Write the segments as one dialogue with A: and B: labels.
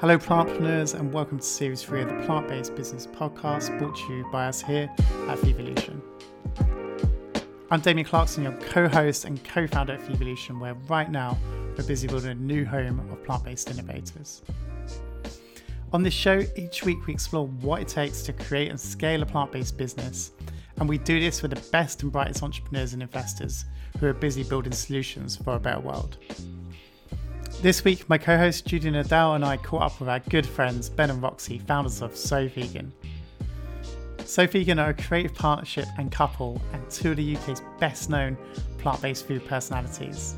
A: Hello, plantpreneurs, and welcome to Series 3 of the Plant Based Business Podcast brought to you by us here at Vevolution. I'm Damien Clarkson, your co host and co founder at Vevolution, where right now we're busy building a new home of plant based innovators. On this show, each week we explore what it takes to create and scale a plant based business, and we do this with the best and brightest entrepreneurs and investors who are busy building solutions for a better world. This week, my co host Judy Nadal and I caught up with our good friends Ben and Roxy, founders of So Vegan. So Vegan are a creative partnership and couple, and two of the UK's best known plant based food personalities.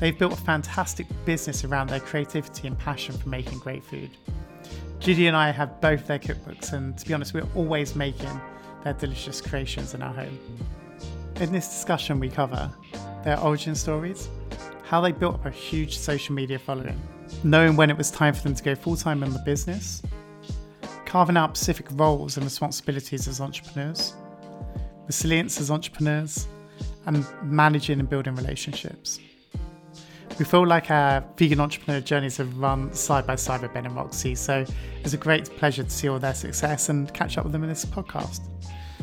A: They've built a fantastic business around their creativity and passion for making great food. Judy and I have both their cookbooks, and to be honest, we're always making their delicious creations in our home. In this discussion, we cover their origin stories, how they built up a huge social media following, knowing when it was time for them to go full time in the business, carving out specific roles and responsibilities as entrepreneurs, resilience as entrepreneurs, and managing and building relationships. We feel like our vegan entrepreneur journeys have run side by side with Ben and Roxy, so it's a great pleasure to see all their success and catch up with them in this podcast.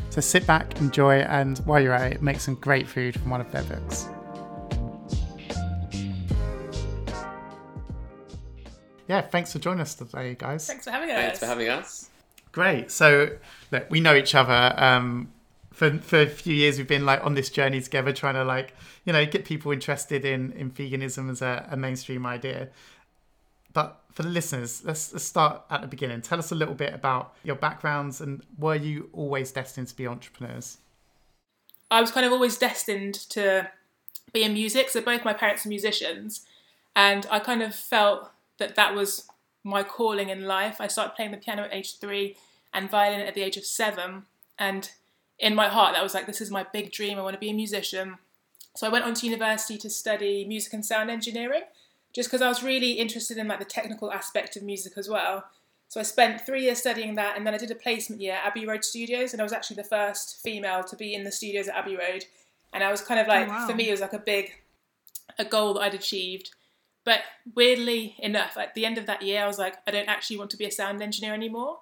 A: So sit back, enjoy, and while you're at it, make some great food from one of their books. Yeah, thanks for joining us today, guys.
B: Thanks for having us.
C: Thanks for having us.
A: Great. So, look, we know each other. Um, for for a few years, we've been like on this journey together, trying to like you know get people interested in in veganism as a, a mainstream idea. But for the listeners, let's, let's start at the beginning. Tell us a little bit about your backgrounds and were you always destined to be entrepreneurs?
B: I was kind of always destined to be in music. So both my parents are musicians, and I kind of felt that that was my calling in life. I started playing the piano at age three and violin at the age of seven. And in my heart, that was like, this is my big dream. I want to be a musician. So I went on to university to study music and sound engineering, just because I was really interested in like the technical aspect of music as well. So I spent three years studying that, and then I did a placement year at Abbey Road Studios, and I was actually the first female to be in the studios at Abbey Road. And I was kind of oh, like, oh, wow. for me, it was like a big, a goal that I'd achieved. But weirdly enough, at the end of that year, I was like, I don't actually want to be a sound engineer anymore.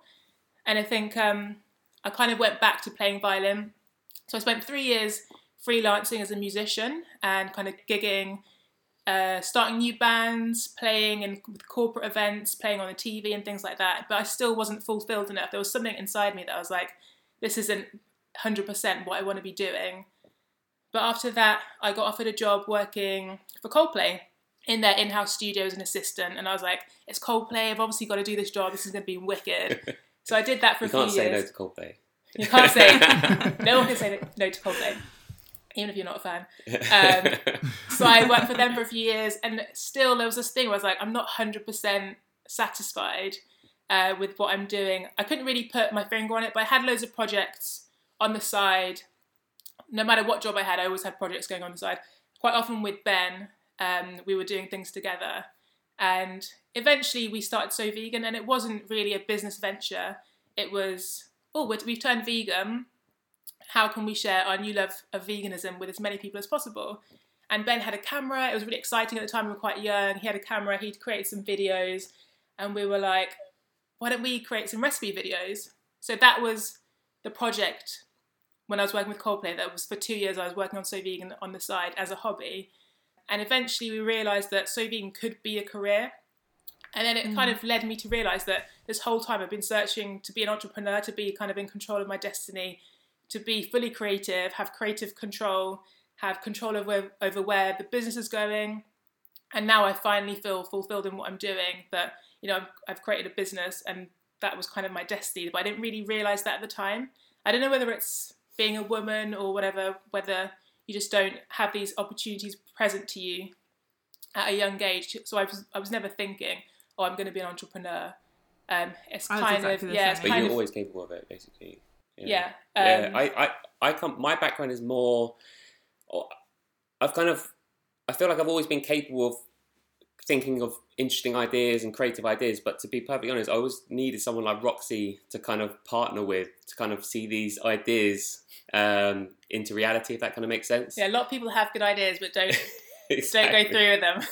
B: And I think um, I kind of went back to playing violin. So I spent three years freelancing as a musician and kind of gigging, uh, starting new bands, playing in with corporate events, playing on the TV and things like that. But I still wasn't fulfilled enough. There was something inside me that I was like, this isn't 100% what I want to be doing. But after that, I got offered a job working for Coldplay in their in-house studio as an assistant, and I was like, "It's Coldplay. I've obviously got to do this job. This is going to be wicked." so I did that for
C: you
B: a few
C: years.
B: You
C: can't say no to Coldplay.
B: You can't say no one can say no to Coldplay, even if you're not a fan. Um, so I worked for them for a few years, and still there was this thing where I was like, "I'm not hundred percent satisfied." Uh, with what I'm doing, I couldn't really put my finger on it, but I had loads of projects on the side. No matter what job I had, I always had projects going on the side. Quite often with Ben, um, we were doing things together. And eventually we started So Vegan, and it wasn't really a business venture. It was, oh, we've turned vegan. How can we share our new love of veganism with as many people as possible? And Ben had a camera. It was really exciting at the time. We were quite young. He had a camera. He'd created some videos. And we were like, why don't we create some recipe videos? So that was the project when I was working with Coldplay. That was for two years. I was working on So Vegan on the side as a hobby. And eventually we realised that Vegan could be a career. And then it mm. kind of led me to realise that this whole time I've been searching to be an entrepreneur, to be kind of in control of my destiny, to be fully creative, have creative control, have control over, over where the business is going. And now I finally feel fulfilled in what I'm doing. That, you know, I've, I've created a business and that was kind of my destiny. But I didn't really realise that at the time. I don't know whether it's being a woman or whatever, whether you just don't have these opportunities present to you at a young age. So I was I was never thinking, oh, I'm going to be an entrepreneur. Um, it's kind
C: exactly
B: of yeah,
C: but
B: you're
C: of, always capable of it, basically.
B: Yeah,
C: yeah.
B: Um,
C: I, I I come. My background is more. Oh, I've kind of. I feel like I've always been capable of thinking of interesting ideas and creative ideas. But to be perfectly honest, I always needed someone like Roxy to kind of partner with to kind of see these ideas um, into reality, if that kind of makes sense.
B: Yeah, a lot of people have good ideas but don't Don't go through with them.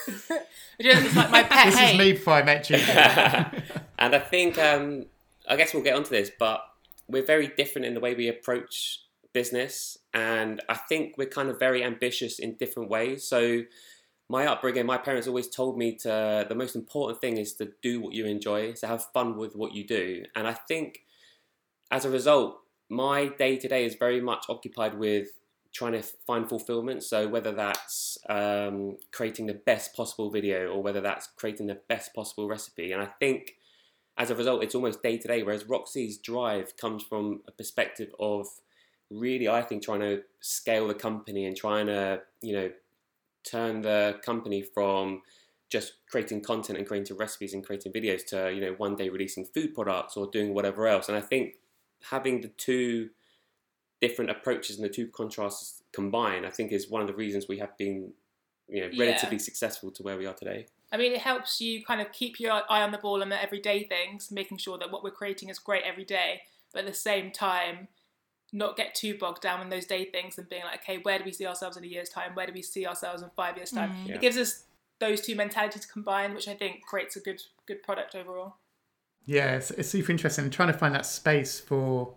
B: it's like my pet
A: This
B: hate.
A: is me before I met you.
C: and I think um, I guess we'll get onto this, but we're very different in the way we approach business, and I think we're kind of very ambitious in different ways. So my upbringing, my parents always told me to the most important thing is to do what you enjoy, to have fun with what you do, and I think as a result, my day to day is very much occupied with trying to find fulfillment. So whether that's um, creating the best possible video or whether that's creating the best possible recipe, and I think as a result, it's almost day to day. Whereas Roxy's drive comes from a perspective of really, I think, trying to scale the company and trying to, you know, turn the company from just creating content and creating recipes and creating videos to, you know, one day releasing food products or doing whatever else. And I think having the two different approaches and the two contrasts combined, I think, is one of the reasons we have been, you know,
B: Yeah.
C: relatively successful to where we are today.
B: I mean, it helps you kind of keep your eye on the ball on the everyday things, making sure that what we're creating is great every day, but at the same time, not get too bogged down in those day things and being like, okay, where do we see ourselves in a year's time? Where do we see ourselves in five years' time?
C: Yeah.
B: It gives us those two mentalities combined, which I think creates a good good product overall.
A: Yeah, it's, it's super interesting. And trying to find that space for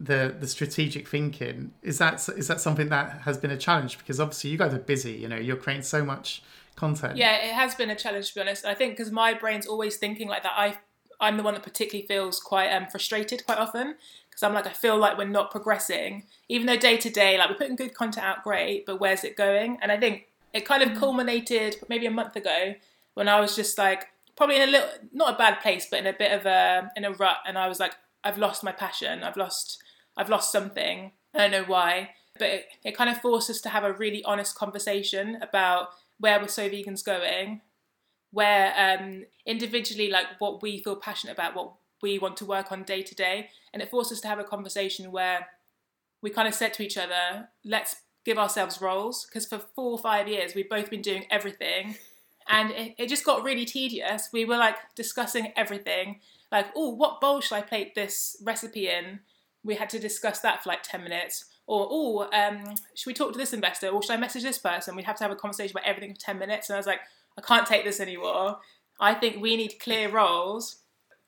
A: the the strategic thinking is that is that something that has been a challenge because obviously you guys are busy. You know, you're creating so much content.
B: Yeah, it has been a challenge to be honest. I think because my brain's always thinking like that. I I'm the one that particularly feels quite um, frustrated quite often because I'm like I feel like we're not progressing, even though day to day like we're putting good content out, great, but where's it going? And I think it kind of culminated maybe a month ago when I was just like probably in a little not a bad place, but in a bit of a in a rut, and I was like I've lost my passion, I've lost I've lost something. I don't know why, but it, it kind of forced us to have a really honest conversation about where we're So Vegan's going, where um, individually like what we feel passionate about, what we want to work on day to day, and it forced us to have a conversation where we kind of said to each other, let's give ourselves roles. Because for four or five years we've both been doing everything. And it, it just got really tedious. We were like discussing everything, like, oh, what bowl should I plate this recipe in? we had to discuss that for like 10 minutes. Or oh um, should we talk to this investor? Or should i message this person? We'd have to have a conversation about everything for 10 minutes. And i was like i can't take this anymore. I think we need clear roles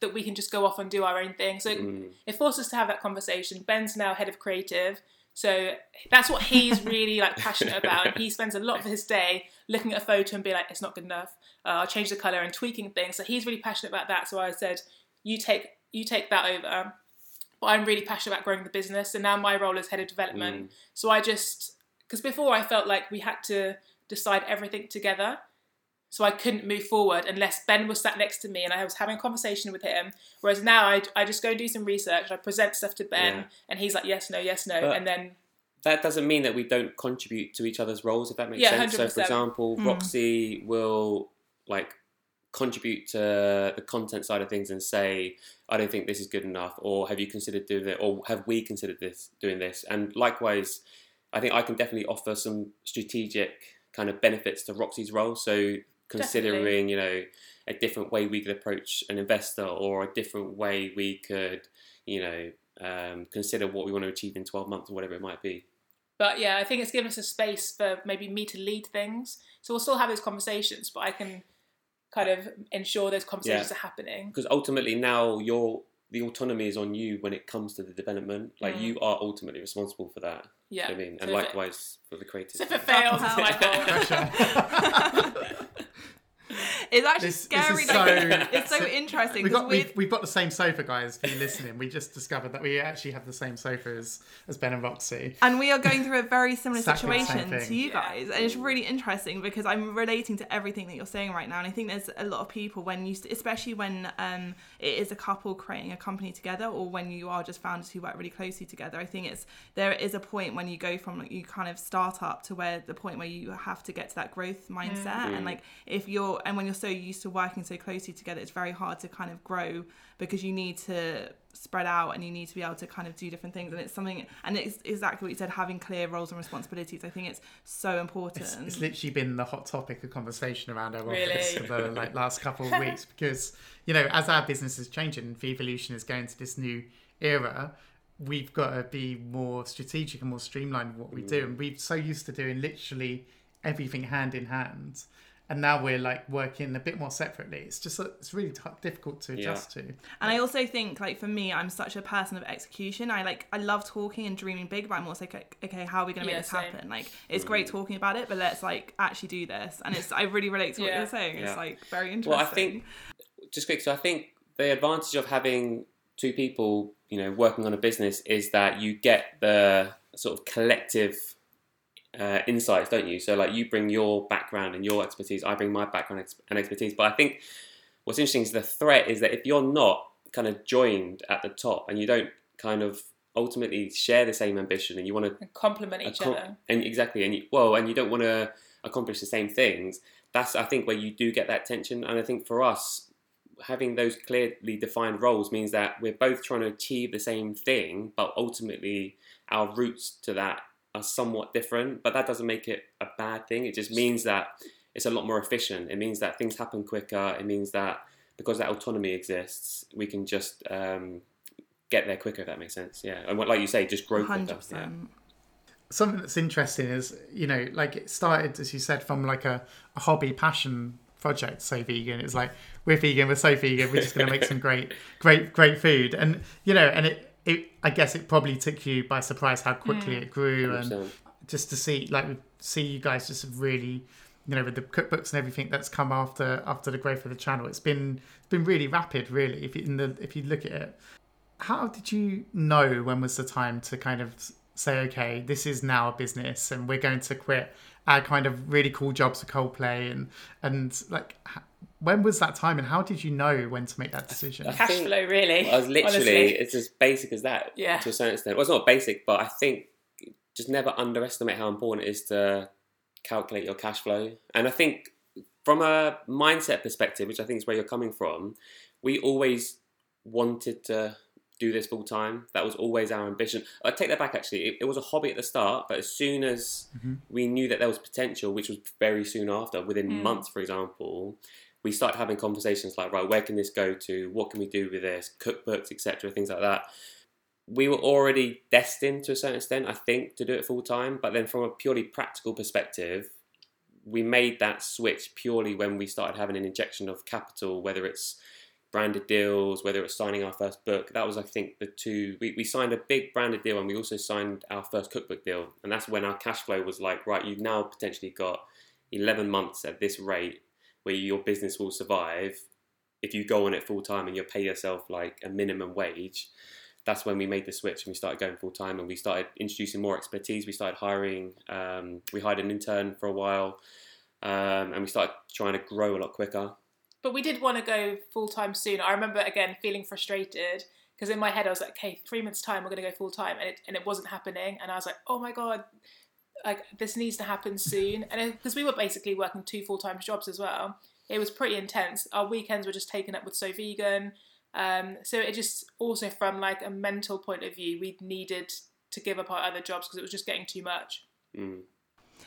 B: that we can just go off and do our own thing. So
C: Mm.
B: it forced us to have that conversation. Ben's now head of creative. So that's what he's really like passionate about. He spends a lot of his day looking at a photo and be like it's not good enough. Uh, i'll change the color and tweaking things. So he's really passionate about that. So i said you take you take that over. But I'm really passionate about growing the business, and now my role is head of development. So I just because before I felt like we had to decide everything together, so I couldn't move forward unless Ben was sat next to me and I was having a conversation with him. Whereas now I, I just go and do some research, I present stuff to Ben,
C: Yeah.
B: and he's like yes, no, yes, no,
C: But-
B: and then
C: that doesn't mean that we don't contribute to each other's roles, if that makes
B: Yeah,
C: sense. So, for
B: 100%.
C: example, hmm. Roxy will like contribute to the content side of things and say, "I don't think this is good enough," or "Have you considered doing it?" or "Have we considered this doing this?" And likewise, I think I can definitely offer some strategic kind of benefits to Roxy's role. So, considering you know a different way we could approach an investor or a different way we could, you know. Um, consider what we want to achieve in 12 months or whatever it might be.
B: But yeah, I think it's given us a space for maybe me to lead things. So we'll still have those conversations, but I can kind of ensure those conversations
C: Yeah.
B: are happening.
C: because ultimately now your the autonomy is on you when it comes to the development. Like
B: Mm.
C: you are ultimately responsible for that.
B: Yeah.
C: I mean,
B: So
C: and
B: it-
C: likewise for the creators.
B: So if it fails, it's my fault.
D: It's actually
A: This- this
D: scary.
A: is
D: like,
A: so-
D: it's so interesting
A: We've
D: because
A: got, we've, we've got the same sofa, guys. For you listening, we just discovered that we actually have the same sofa as, as Ben and Roxy.
D: and we are going through a very similar
A: Exactly
D: situation to you guys and it's really interesting because i'm relating to everything that you're saying right now and i think there's a lot of people when you especially when um, it is a couple creating a company together or when you are just founders who work really closely together i think it's there is a point when you go from like you kind of start up to where the point where you have to get to that growth mindset and like if you're and when you're so used to working so closely together it's very hard to kind of grow because you need to spread out and you need to be able to kind of do different things. And it's something and it's exactly what you said having clear roles and responsibilities. I think it's so important
A: It's, it's literally been the hot topic of conversation around our
B: Really?
A: office for the like last couple of weeks because you know as our business is changing and Vevolution is going to this new era, we've got to be more strategic and more streamlined in what we do, mm. and we're so used to doing literally everything hand in hand. And now we're like working a bit more separately. It's just it's really t- difficult to adjust
C: Yeah.
A: to.
D: And I also think, like for me, I'm such a person of execution. I like, I love talking and dreaming big, but I'm also like, okay, how are we gonna make
B: Yeah,
D: this
B: same.
D: happen? Like, it's mm. great talking about it, but let's like actually do this. And it's, I really relate to what
B: Yeah.
D: you're saying. It's
C: Yeah.
D: like very interesting.
C: Well, I think just quick. So I think the advantage of having two people, you know, working on a business is that you get the sort of collective uh, insights, don't you? So like you bring your background and your expertise, I bring my background ex- and expertise. But I think what's interesting is the threat is that if you're not kind of joined at the top and you don't kind of ultimately share the same ambition and you want to
B: complement each
C: accom-
B: other.
C: and exactly and you, well and you don't want to accomplish the same things that's i think where you do get that tension and i think for us having those clearly defined roles means that we're both trying to achieve the same thing but ultimately our routes to that are somewhat different but that doesn't make it a bad thing. It just means that it's a lot more efficient. It means that things happen quicker. It means that because that autonomy exists we can just um, get there quicker if that makes sense. Yeah. And what like you say just grow quicker. Yeah.
A: something that's interesting is you know like it started as you said from like a, a hobby passion project so vegan. It's like we're vegan we're so vegan we're just going to make some great great great food. And you know and it, it i guess it probably took you by surprise how quickly hmm. it grew and
C: 100%.
A: just to see like see you guys just really you know with the cookbooks and everything that's come after after the growth of the channel it's been it's been really rapid really if you in the if you look at it how did you know when was the time to kind of say okay this is now a business and we're going to quit our kind of really cool jobs at coldplay and and like h- when was that time and how did you know when to make that decision
C: I
B: Cash
C: think-
B: flow, really.
C: I was literally,
B: honestly.
C: it's as basic as that
B: Yeah.
C: to a certain extent. Well, it's not basic, but I think just never underestimate how important it is to calculate your cash flow. And I think from a mindset perspective, which I think is where you're coming from, we always wanted to do this full time. That was always our ambition. I take that back actually. It, it was a hobby at the start, but as soon as we knew that there was potential, which was very soon after, within
B: Mm.
C: months, for example, we started having conversations like, right, where can this go to? What can we do with this? Cookbooks, etc., things like that. We were already destined to a certain extent, I think, to do it full time. But then, from a purely practical perspective, we made that switch purely when we started having an injection of capital, whether it's branded deals, whether it's signing our first book. That was, I think, the two. We, we signed a big branded deal and we also signed our first cookbook deal. And that's when our cash flow was like, right, you've now potentially got 11 months at this rate where your business will survive if you go on it full time and you pay yourself like a minimum wage. That's when we made the switch and we started going full time and we started introducing more expertise. We started hiring, um, we hired an intern for a while um, and we started trying to grow a lot quicker.
B: But we did want to go full time soon. I remember again feeling frustrated because in my head I was like, okay, three months time we're going to go full time, and it and it wasn't happening. And I was like, oh my god, like this needs to happen soon. And because we were basically working two full time jobs as well, it was pretty intense. Our weekends were just taken up with So Vegan. Um, so it just also from like a mental point of view, we needed to give up our other jobs because it was just getting too much.
C: Mm.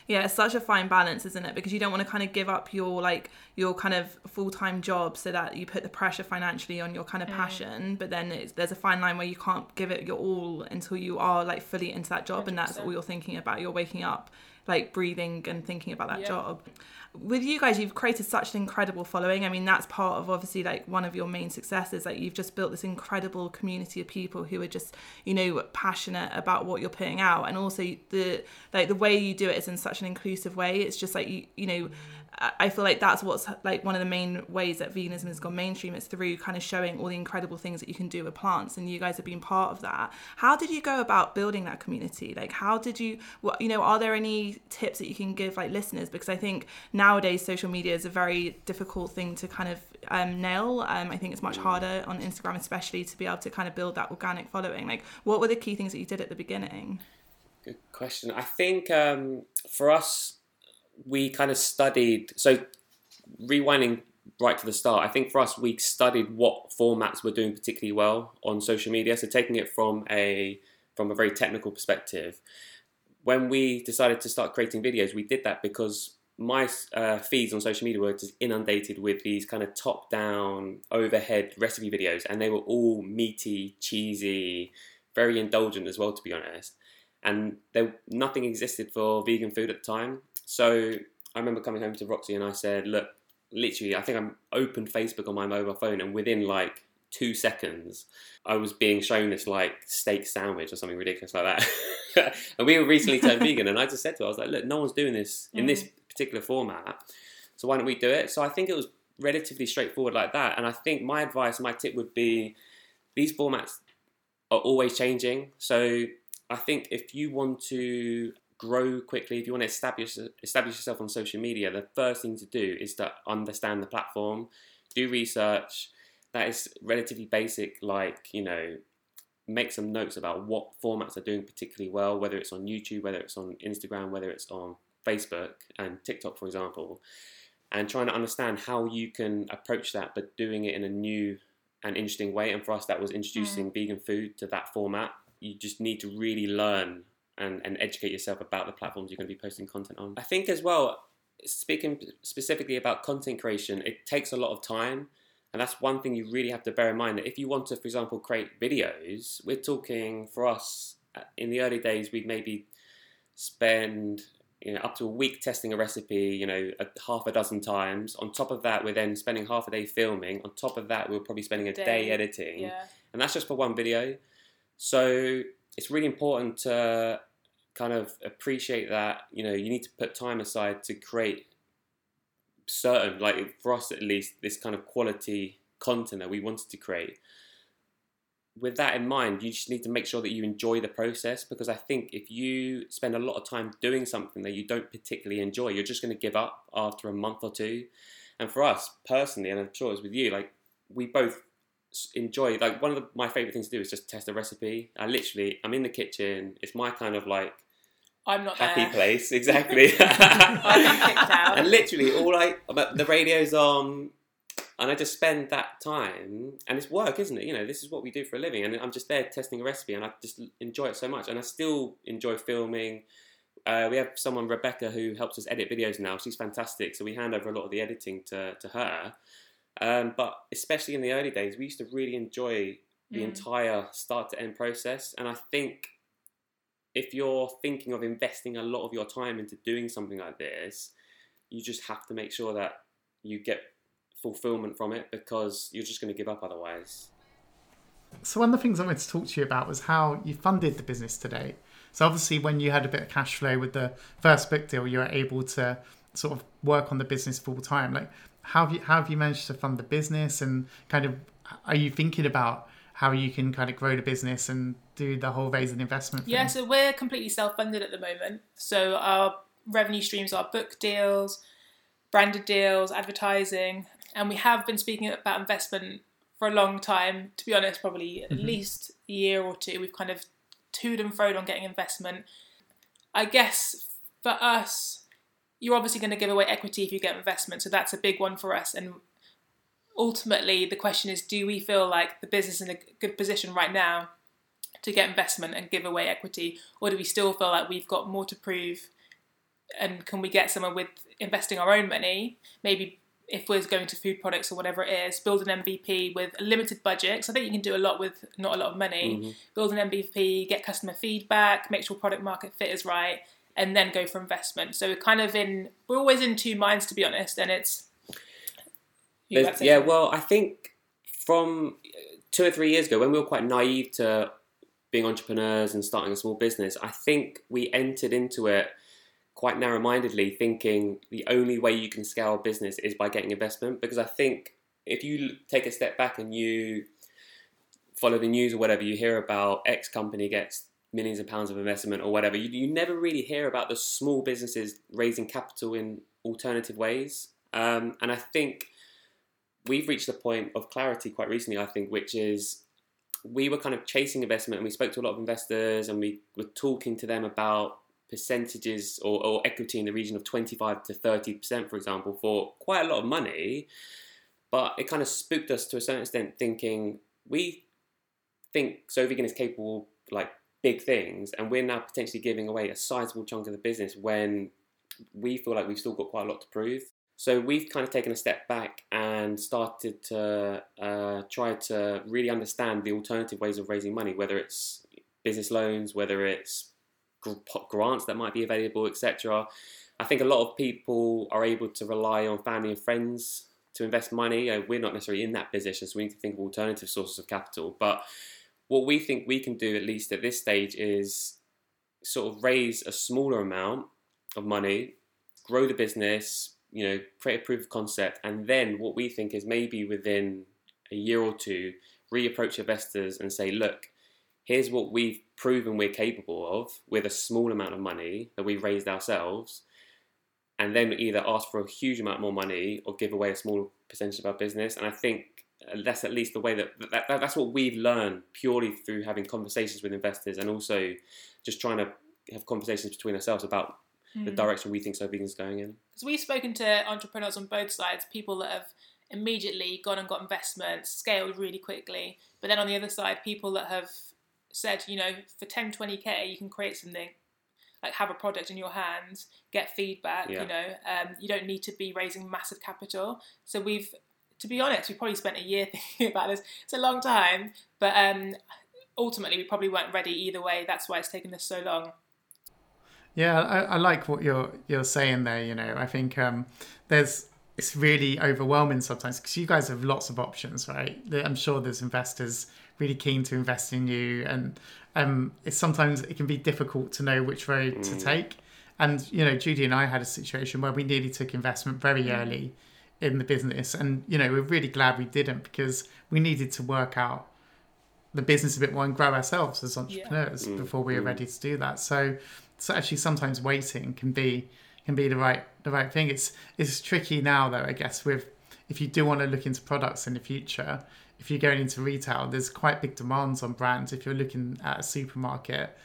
D: Yeah, it's such a fine balance, isn't it? Because you don't want to kind of give up your like your kind of full time job so that you put the pressure financially on your kind of mm. passion, but then it's, there's a fine line where you can't give it your all until you are like fully into that job, and that's all you're thinking about. You're waking up, like breathing and thinking about that
B: Yeah.
D: job. With you guys, you've created such an incredible following. I mean, that's part of obviously like one of your main successes. Like you've just built this incredible community of people who are just you know passionate about what you're putting out, and also the like the way you do it is in such an inclusive way. It's just like you you know. I- I feel like that's what's like one of the main ways that veganism has gone mainstream. It's through kind of showing all the incredible things that you can do with plants, and you guys have been part of that. How did you go about building that community? Like, how did you, what you know, are there any tips that you can give like listeners? Because I think nowadays social media is a very difficult thing to kind of um, nail. Um, I think it's much harder on Instagram, especially to be able to kind of build that organic following. Like, what were the key things that you did at the beginning?
C: Good question. I think um, for us, we kind of studied. So, rewinding right to the start, I think for us, we studied what formats were doing particularly well on social media. So, taking it from a from a very technical perspective, when we decided to start creating videos, we did that because my uh, feeds on social media were just inundated with these kind of top down overhead recipe videos, and they were all meaty, cheesy, very indulgent as well, to be honest and there nothing existed for vegan food at the time. So I remember coming home to Roxy and I said, look, literally, I think I'm opened Facebook on my mobile phone, and within like two seconds, I was being shown this like steak sandwich or something ridiculous like that. and we were recently turned vegan, and I just said to her, I was like, look, no one's doing this in this mm. particular format, so why don't we do it? So I think it was relatively straightforward like that. And I think my advice, my tip would be these formats are always changing. So I think if you want to grow quickly, if you want to establish establish yourself on social media, the first thing to do is to understand the platform, do research. That is relatively basic, like you know, make some notes about what formats are doing particularly well, whether it's on YouTube, whether it's on Instagram, whether it's on Facebook and TikTok, for example, and trying to understand how you can approach that, but doing it in a new and interesting way. And for us, that was introducing mm. vegan food to that format. You just need to really learn and, and educate yourself about the platforms you're going to be posting content on. I think as well, speaking specifically about content creation, it takes a lot of time. And that's one thing you really have to bear in mind that if you want to, for example, create videos, we're talking for us uh, in the early days, we'd maybe spend you know up to a week testing a recipe you know a, half a dozen times on top of that we're then spending half a day filming on top of that we're probably spending a day, day editing
B: yeah.
C: and that's just for one video so it's really important to kind of appreciate that you know you need to put time aside to create certain like for us at least this kind of quality content that we wanted to create. With that in mind you just need to make sure that you enjoy the process because i think if you spend a lot of time doing something that you don't particularly enjoy you're just going to give up after a month or two. And for us personally and i'm sure it's with you like we both enjoy like one of the, my favorite things to do is just test a recipe. I literally i'm in the kitchen it's my kind of like
B: I'm not
C: happy
B: there.
C: place, exactly. and literally, all I the radio's on, and I just spend that time, and it's work, isn't it? You know, this is what we do for a living, and I'm just there testing a recipe, and I just enjoy it so much, and I still enjoy filming. Uh, we have someone, Rebecca, who helps us edit videos now. She's fantastic, so we hand over a lot of the editing to to her. Um, but especially in the early days, we used to really enjoy the mm. entire start to end process, and I think if you're thinking of investing a lot of your time into doing something like this, you just have to make sure that you get fulfillment from it because you're just going to give up otherwise.
A: So, one of the things I wanted to talk to you about was how you funded the business today. So, obviously, when you had a bit of cash flow with the first book deal, you were able to sort of work on the business full time. Like, how have you how have you managed to fund the business, and kind of are you thinking about how you can kind of grow the business and do the whole raising investment. Thing.
B: Yeah, so we're completely self-funded at the moment. So our revenue streams are book deals, branded deals, advertising, and we have been speaking about investment for a long time. To be honest, probably at mm-hmm. least a year or two. We've kind of toed and froed on getting investment. I guess for us, you're obviously going to give away equity if you get investment, so that's a big one for us. And ultimately, the question is do we feel like the business is in a good position right now to get investment and give away equity, or do we still feel like we've got more to prove? And can we get somewhere with investing our own money? Maybe if we're going to food products or whatever it is, build an MVP with a limited budget. So I think you can do a lot with not a lot of money. Mm-hmm. Build an MVP, get customer feedback, make sure product market fit is right, and then go for investment. So we're kind of in, we're always in two minds to be honest, and it's
C: yeah, well, I think from two or three years ago, when we were quite naive to being entrepreneurs and starting a small business, I think we entered into it quite narrow-mindedly, thinking the only way you can scale a business is by getting investment. Because I think if you take a step back and you follow the news or whatever, you hear about X company gets millions of pounds of investment or whatever. You, you never really hear about the small businesses raising capital in alternative ways. Um, and I think we've reached a point of clarity quite recently, I think, which is we were kind of chasing investment and we spoke to a lot of investors and we were talking to them about percentages or, or equity in the region of 25 to 30%, for example, for quite a lot of money. But it kind of spooked us to a certain extent, thinking we think So Vegan is capable like big things, and we're now potentially giving away a sizable chunk of the business when we feel like we've still got quite a lot to prove. So we've kind of taken a step back and started to uh, try to really understand the alternative ways of raising money, whether it's business loans, whether it's grants that might be available, etc. I think a lot of people are able to rely on family and friends to invest money. We're not necessarily in that position, so we need to think of alternative sources of capital. But what we think we can do, at least at this stage, is sort of raise a smaller amount of money, grow the business, you know, create a proof of concept, and then what we think is maybe within a year or two, reapproach investors and say, look, here's what we've proven we're capable of with a small amount of money that we've raised ourselves and then either ask for a huge amount more money or give away a small percentage of our business. And I think that's at least the way that, that, that that's what we've learned purely through having conversations with investors and also just trying to have conversations between ourselves about mm. the hmm. direction we think So vegan is going in.
B: Because we've spoken to entrepreneurs on both sides, people that have immediately gone and got investments, scaled really quickly, but then on the other side, people that have said, you know, for 10, 20k, you can create something like have a product in your hands, get feedback. Yeah. You know, um, you don't need to be raising massive capital. So we've, to be honest, we probably spent a year thinking about this. It's a long time, but um, ultimately we probably weren't ready either way. That's why it's taken us so long.
A: Yeah, I, I like what you're you're saying there. You know, I think um, there's it's really overwhelming sometimes because you guys have lots of options, right? I'm sure there's investors really keen to invest in you, and um, it's sometimes it can be difficult to know which road mm. to take. And you know, Judy and I had a situation where we nearly took investment very mm. early in the business, and you know, we're really glad we didn't because we needed to work out the business a bit more and grow ourselves as entrepreneurs yeah. mm. before we were mm. ready to do that. So, so actually, sometimes waiting can be can be the right the right thing. It's it's tricky now though, I guess, with if you do want to look into products in the future, if you're going into retail, there's quite big demands on brands. If you're looking at a supermarket,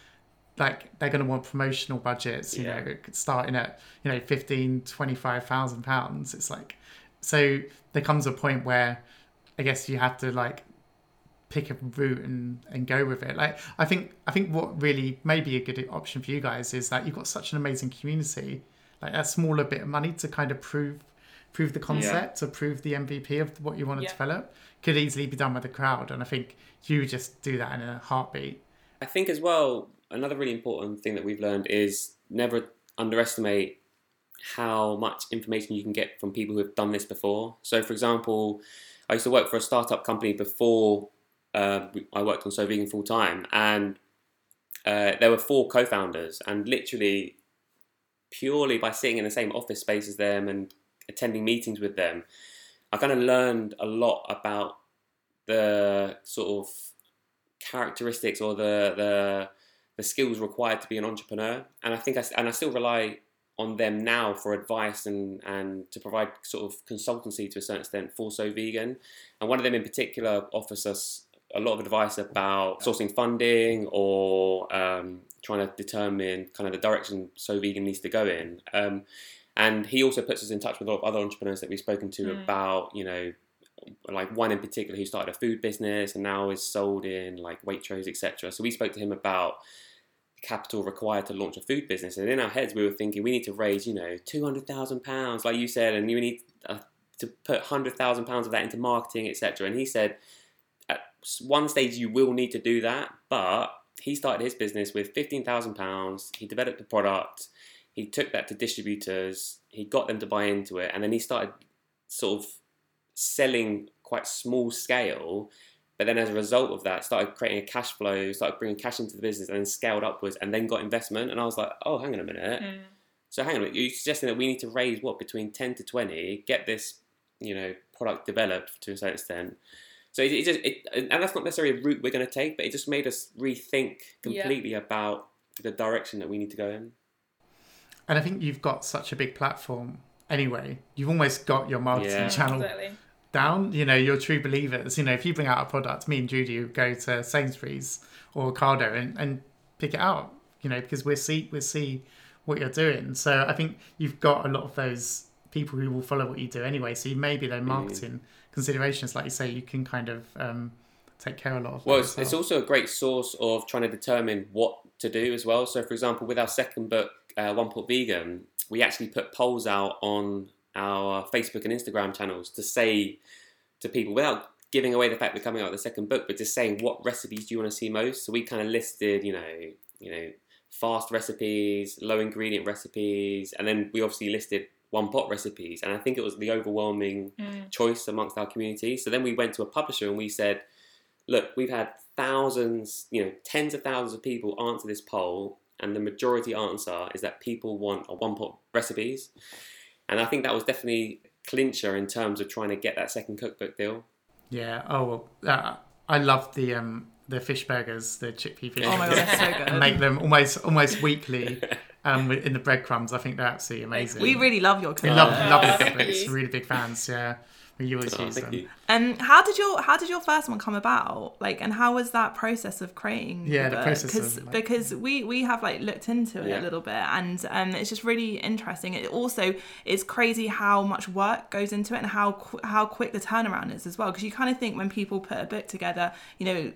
A: like they're going to want promotional budgets, you yeah. know, starting at, you know, 15, 25,000 pounds. It's like, so there comes a point where I guess you have to like pick a route and, and go with it. Like, I think, I think what really may be a good option for you guys is that you've got such an amazing community, like a smaller bit of money to kind of prove, prove the concept yeah. or prove the MVP of what you want to yeah. develop could easily be done with the crowd. And I think you just do that in a heartbeat.
C: I think as well, another really important thing that we've learned is never underestimate how much information you can get from people who have done this before. So, for example, I used to work for a startup company before uh, I worked on So Vegan full time, and uh, there were four co-founders, and literally, purely by sitting in the same office space as them and attending meetings with them, I kind of learned a lot about the sort of characteristics or the the the skills required to be an entrepreneur, and I think I and I still rely on them now for advice and and to provide sort of consultancy to a certain extent for So Vegan, and one of them in particular offers us a lot of advice about sourcing funding or um, trying to determine kind of the direction So Vegan needs to go in. Um, and he also puts us in touch with a lot of other entrepreneurs that we've spoken to mm. about, you know, like one in particular who started a food business and now is sold in like Waitrose, etc. So we spoke to him about capital required to launch a food business, and in our heads we were thinking we need to raise, you know, two hundred thousand pounds, like you said, and you need uh, to put hundred thousand pounds of that into marketing, etc. And he said one stage you will need to do that, but he started his business with fifteen thousand pounds. He developed the product he took that to distributors, he got them to buy into it, and then he started sort of selling quite small scale. But then as a result of that, started creating a cash flow, started bringing cash into the business, and then scaled upwards, and then got investment. And I was like, oh, hang on a minute. Mm. So hang on, a minute. you're suggesting that we need to raise what between ten to twenty, get this, you know, product developed to a certain extent. So it, it just, it, and that's not necessarily a route we're going to take, but it just made us rethink completely yeah. about the direction that we need to go in.
A: And I think you've got such a big platform anyway. You've almost got your marketing yeah. channel exactly. down. You know, you're true believers. You know, if you bring out a product, me and Judy go to Sainsbury's or Ocado and, and pick it out. You know, because we see we see what you're doing. So I think you've got a lot of those people who will follow what you do anyway. So maybe their mm. marketing mm. Considerations, like you say, you can kind of um, take care of a lot of.
C: Well, it's, it's also a great source of trying to determine what to do as well. So, for example, with our second book, uh, One Pot Vegan, we actually put polls out on our Facebook and Instagram channels to say to people without giving away the fact we're coming out with the second book, but just saying what recipes do you want to see most. So we kind of listed, you know, you know, fast recipes, low ingredient recipes, and then we obviously listed one pot recipes. And I think it was the overwhelming
B: Mm.
C: choice amongst our community. So then we went to a publisher and we said, look, we've had thousands, you know, tens of thousands of people answer this poll, and the majority answer is that people want a one pot recipes. And I think that was definitely clincher in terms of trying to get that second cookbook deal.
A: Yeah. Oh, well, uh, I love the um the fish burgers, the chickpea fish.
D: Oh my god,
A: burgers.
D: that's so
A: and make them almost almost weekly um, in the breadcrumbs. I think they're absolutely amazing.
D: We really love your
A: we love love your cookbooks.
B: you.
A: Really big fans. Yeah, we always
C: Oh,
A: use them.
C: you.
D: And how did your how did your first one come about? Like, and how was that process of creating?
A: Yeah, the
D: book?
A: process of,
D: 'Cause-
A: like-
D: because we we have like looked into it
C: Yeah.
D: a little bit, and um, it's just really interesting. It also is crazy how much work goes into it and how qu- how quick the turnaround is as well. Because you kind of think when people put a book together, you know,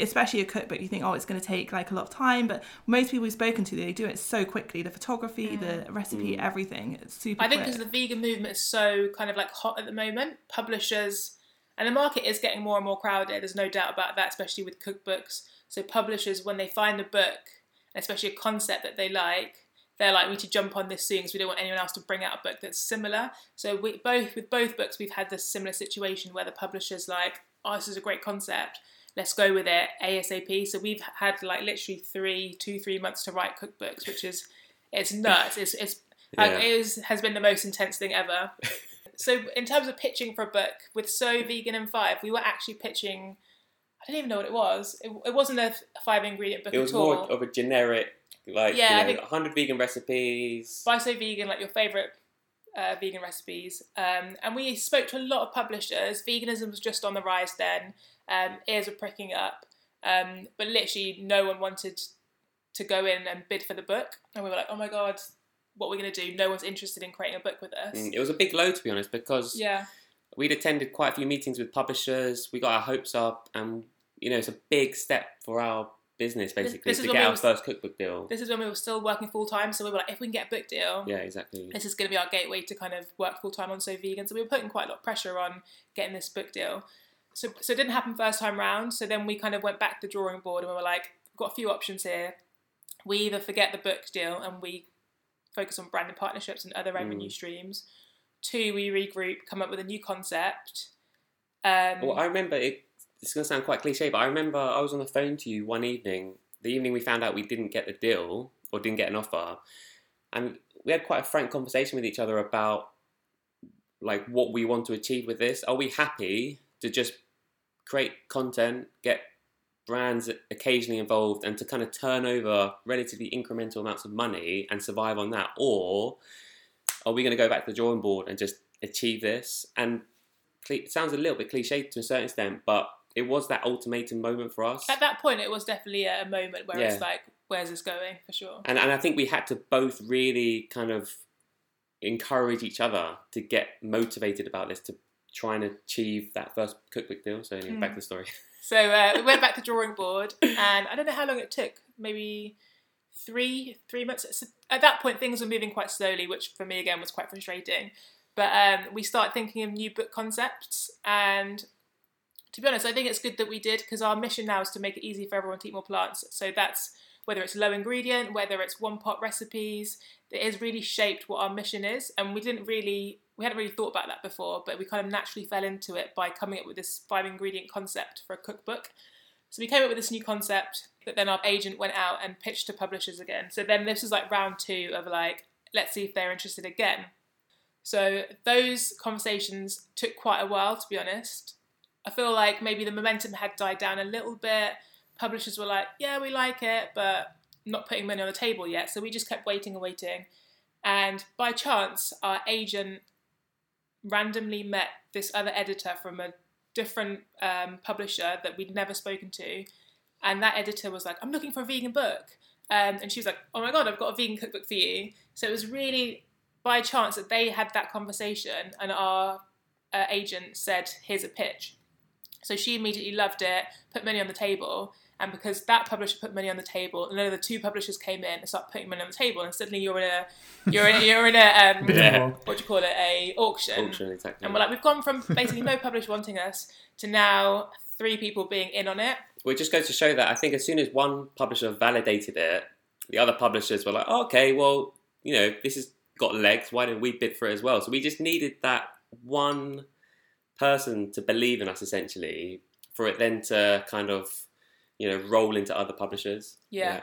D: especially a cookbook, you think, oh, it's going to take like a lot of time. But most people we've spoken to, they do it so quickly. The photography, the recipe, everything, it's super.
B: I think because the vegan movement is so kind of like hot at the moment, publishers and the market is getting more and more crowded. There's no doubt about that, especially with cookbooks. So publishers, when they find a book, especially a concept that they like, they're like, we need to jump on this soon because we don't want anyone else to bring out a book that's similar. So we both with both books, we've had this similar situation where the publisher's like, oh, this is a great concept. Let's go with it ASAP. So we've had like literally three, two, three months to write cookbooks, which is it's nuts. It's it's like, it is, has been the most intense thing ever. so in terms of pitching for a book with So Vegan and Five, we were actually pitching. I don't even know what it was. It, it wasn't a five ingredient book
C: It was
B: at all.
C: more of a generic, like,
B: Yeah,
C: you know,
B: think-
C: 100 vegan recipes.
B: Buy So Vegan, like your favorite uh, vegan recipes. Um, and we spoke to a lot of publishers. Veganism was just on the rise then. Um, ears were pricking up. Um, but literally, no one wanted to go in and bid for the book. And we were like, oh my God, what we're going to do? No one's interested in creating a book with us.
C: Mm, It was a big low, to be honest, because
B: Yeah.
C: we'd attended quite a few meetings with publishers. We got our hopes up, and you know, it's a big step for our business, basically,
B: this is
C: to get
B: we
C: our
B: was-
C: first cookbook deal.
B: This is when we were still working full time. So we were like, if we can get a book deal,
C: Yeah, exactly.
B: this is going to be our gateway to kind of work full time on So Vegan. So we were putting quite a lot of pressure on getting this book deal. So, so it didn't happen first time round. So then we kind of went back to the drawing board and we were like, we've got a few options here. We either forget the book deal and we focus on branding partnerships and other revenue streams. Two, we regroup, come up with a new concept. Um,
C: Well, I remember it. It's going to sound quite cliche, but I remember I was on the phone to you one evening, the evening we found out we didn't get the deal or didn't get an offer, and we had quite a frank conversation with each other about like what we want to achieve with this. Are we happy to just create content, get brands occasionally involved, and to kind of turn over relatively incremental amounts of money and survive on that, or are we going to go back to the drawing board and just achieve this? And it sounds a little bit cliche to a certain extent, but it was that ultimatum moment for us.
B: at that point, it was definitely a, moment where
C: Yeah.
B: it's like, where's this going for sure?
C: And, and I think we had to both really kind of encourage each other to get motivated about this to try and achieve that first cookbook deal. So anyway, back to hmm. the story.
B: So uh, we went back to drawing board, and I don't know how long it took. Maybe three three months. So at that point, things were moving quite slowly, which for me again was quite frustrating. But um, we started thinking of new book concepts, and to be honest, I think it's good that we did because our mission now is to make it easy for everyone to eat more plants. So that's whether it's low ingredient, whether it's one pot recipes. It has really shaped what our mission is, and we didn't really we hadn't really thought about that before, but we kind of naturally fell into it by coming up with this five ingredient concept for a cookbook. So we came up with this new concept that then our agent went out and pitched to publishers again. So then this was like round two of like, let's see if they're interested again. So those conversations took quite a while, to be honest. I feel like maybe the momentum had died down a little bit. Publishers were like, yeah, we like it, but not putting money on the table yet. So we just kept waiting and waiting. And by chance, our agent randomly met this other editor from a different um, publisher that we'd never spoken to. And that editor was like, I'm looking for a vegan book. Um, and she was like, Oh my God, I've got a vegan cookbook for you. So it was really by chance that they had that conversation and our uh, agent said, Here's a pitch. So she immediately loved it, put money on the table. And because that publisher put money on the table, and then the two publishers came in and started putting money on the table, and suddenly you're in a, you're in, you're in a, um,
A: Bidding
B: what do you call it, a auction.
C: Auction, exactly.
B: And we're like, we've gone from basically no publisher wanting us to now three people being in on it.
C: Well, it just goes to show that I think as soon as one publisher validated it, the other publishers were like, oh, okay, well, you know, this has got legs. Why don't we bid for it as well? So we just needed that one person to believe in us, essentially, for it then to kind of, you know, roll into other publishers.
B: Yeah.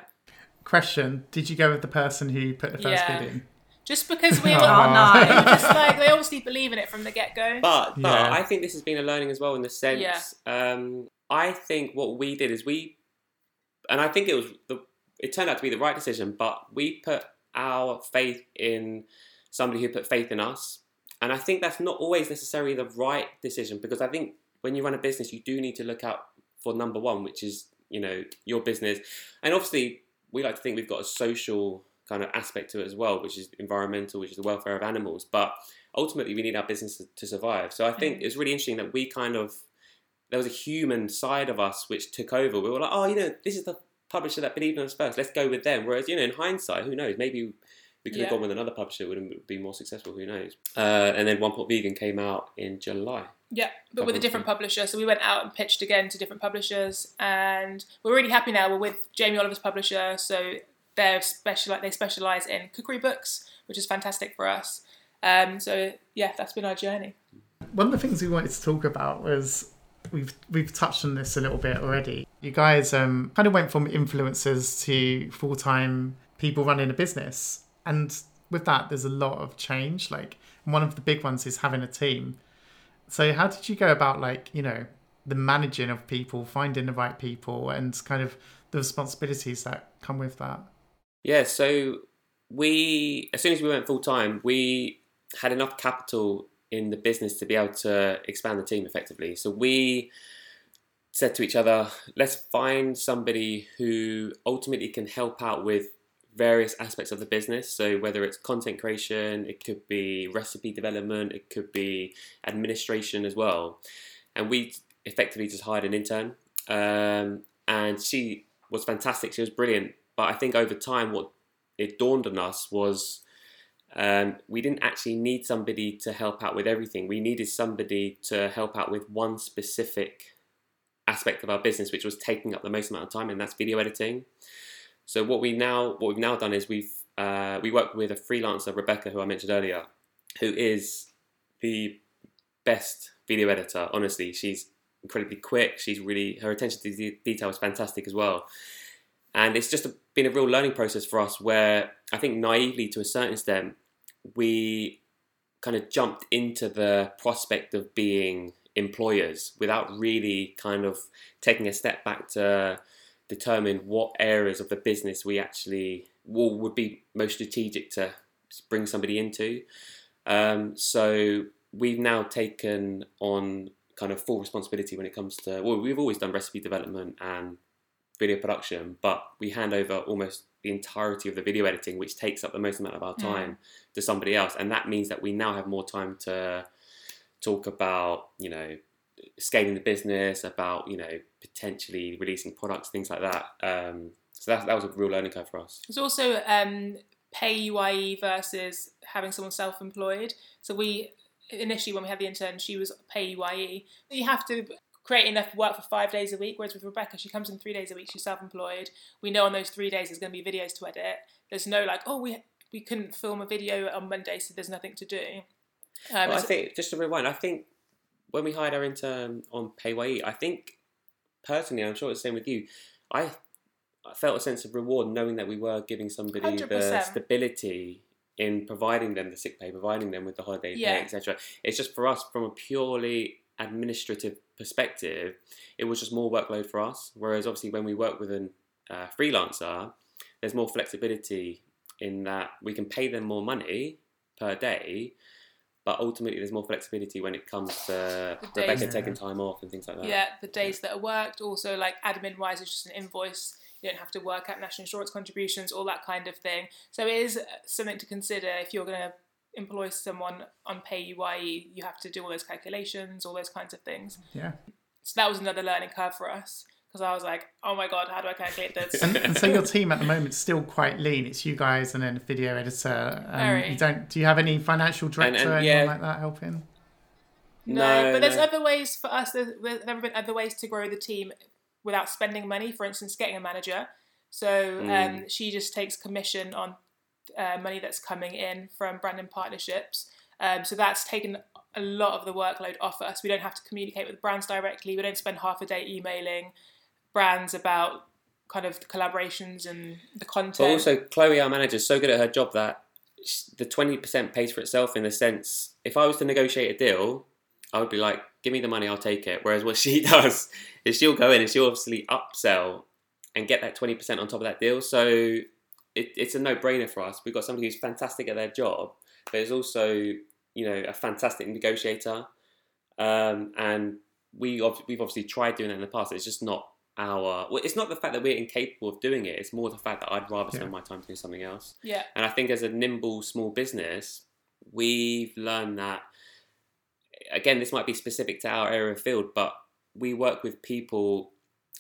A: Question: Did you go with the person who put the first
B: Yeah.
A: bid in?
B: Just because we were,
A: Oh,
D: no.
B: they were just like they obviously believe in it from the get go.
C: But, but
A: Yeah.
C: I think this has been a learning as well in the sense.
B: Yeah.
C: Um, I think what we did is we, and I think it was the, it turned out to be the right decision. But we put our faith in somebody who put faith in us, and I think that's not always necessarily the right decision because I think when you run a business, you do need to look out for number one, which is you know your business, and obviously we like to think we've got a social kind of aspect to it as well, which is environmental, which is the welfare of animals, but ultimately we need our business to, survive. So I think
B: Mm.
C: it's really interesting that we kind of there was a human side of us which took over. We were like, oh, you know, this is the publisher that believed in us first. Let's go with them. Whereas, you know, in hindsight, who knows? Maybe we could have gone with another publisher. It would have been more successful. Who knows? Uh, and then One Pot Vegan came out in July.
B: Yeah, but with a
C: Couple-
B: different publisher. So we went out and pitched again to different publishers, and we're really happy now. We're with Jamie Oliver's publisher, so they're special. Like they specialize in cookery books, which is fantastic for us. Um, so yeah, that's been our journey.
A: One of the things we wanted to talk about was we've we've touched on this a little bit already. You guys um, kind of went from influencers to full time people running a business, and with that, there's a lot of change. Like one of the big ones is having a team. So how did you go about like you know the managing of people, finding the right people, and kind of the responsibilities that come with that?
C: Yeah, so we as soon as we went full time, we had enough capital in the business to be able to expand the team effectively. So we said to each other, let's find somebody who ultimately can help out with various aspects of the business. So whether it's content creation, it could be recipe development, it could be administration as well. And we effectively just hired an intern, um, and she was fantastic. She was brilliant. But I think over time, what it dawned on us was um, we didn't actually need somebody to help out with everything. We needed somebody to help out with one specific aspect of our business, which was taking up the most amount of time, and that's video editing. So what we now what we've now done is we've uh, we work with a freelancer, Rebecca, who I mentioned earlier, who is the best video editor. Honestly, she's incredibly quick. She's really her attention to de- detail is fantastic as well. And it's just a, been a real learning process for us where I think naively to a certain extent, we kind of jumped into the prospect of being employers without really kind of taking a step back to determine what areas of the business we actually would be most strategic to bring somebody into. Um, so we've now taken on kind of full responsibility when it comes to well we've always done recipe development and video production but we hand over almost the entirety of the video editing which takes up the most amount of our time to somebody else and that means that we now have more time to talk about you know scaling the business about you know potentially releasing products things like that um, so that, that was a real learning curve for us
B: It's also um, PAYE versus having someone self-employed. So we initially when we had the intern, she was PAYE. You have to create enough work for five days a week. Whereas with Rebecca, she comes in three days a week. She's self-employed. We know on those three days there's going to be videos to edit. There's no like, oh, we we couldn't film a video on Monday, so there's nothing to do. Um,
C: Well, I think just to rewind, I think when we hired our intern on PAYE, I think personally, I'm sure it's the same with you. I, felt a sense of reward knowing that we were giving somebody the
B: 100%.
C: stability in providing them the sick pay, providing them with the holiday
B: Yeah.
C: pay, etc. It's just for us from a purely administrative perspective, it was just more workload for us. Whereas obviously when we work with a uh, freelancer, there's more flexibility in that we can pay them more money per day, but ultimately there's more flexibility when it comes to
B: The
C: Rebecca
B: days-
C: taking time off and things like that.
B: Yeah, the days that are worked. Also, like admin wise, it's just an invoice. You don't have to work out national insurance contributions, all that kind of thing. So it is uh, something to consider if you're going to employ someone on PAYE. You have to do all those calculations, all those kinds of things.
A: Yeah.
B: So that was another learning curve for us because I was like, oh my god, how do I calculate this?
A: And, and so your team at the moment is still quite lean. It's you guys and then a video editor. Um,
B: Very.
A: you don't. Do you have any financial director
C: and
A: or anyone like that helping?
B: No,
C: No,
B: but there's
C: no.
B: other ways for us. There's, there's never been other ways to grow the team without spending money. For instance, getting a manager. So um,
C: Mm.
B: she just takes commission on uh, money that's coming in from branding partnerships. Um, so that's taken a lot of the workload off us. We don't have to communicate with brands directly. We don't spend half a day emailing brands about kind of the collaborations and the content.
C: But also, Chloe, our manager, is so good at her job that the twenty percent pays for itself. In the sense, if I was to negotiate a deal, I would be like, "Give me the money, I'll take it." Whereas what she does is she'll go in and she'll obviously upsell and get that twenty percent on top of that deal. So it, it's a no-brainer for us. We've got somebody who's fantastic at their job, but is also you know a fantastic negotiator, um, and we we've obviously tried doing that in the past. It's just not our. Well, it's not the fact that we're incapable of doing it. It's more the fact that I'd rather spend
A: Yeah.
C: my time doing something else.
B: yeah,
C: And I think as a nimble small business, we've learned that. Again, this might be specific to our area of field, but we work with people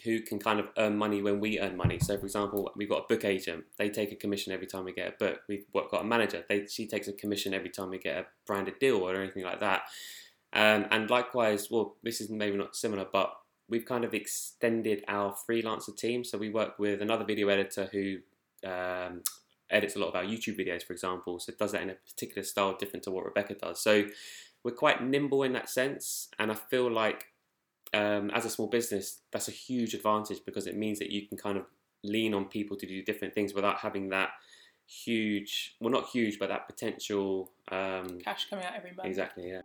C: who can kind of earn money when we earn money. So, for example, we've got a book agent; they take a commission every time we get a book. We've got a manager; they she takes a commission every time we get a branded deal or anything like that. Um, and likewise, well, this is maybe not similar, but we've kind of extended our freelancer team. So we work with another video editor who um, edits a lot of our YouTube videos, for example. So it does that in a particular style different to what Rebecca does. So we're quite nimble in that sense, and I feel like um, as a small business, that's a huge advantage because it means that you can kind of lean on people to do different things without having that huge, well, not huge, but that potential. Um,
B: cash coming out every month.
C: exactly, yeah.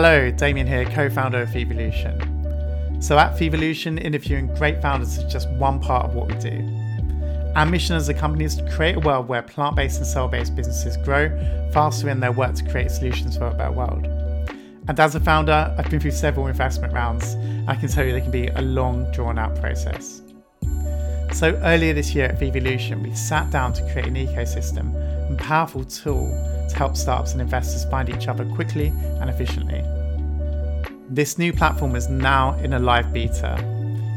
A: Hello, Damien here, co founder of Vevolution. So, at Vevolution, interviewing great founders is just one part of what we do. Our mission as a company is to create a world where plant based and cell based businesses grow faster in their work to create solutions for a better world. And as a founder, I've been through several investment rounds. I can tell you they can be a long, drawn out process. So, earlier this year at Vevolution, we sat down to create an ecosystem and powerful tool to help startups and investors find each other quickly and efficiently. This new platform is now in a live beta.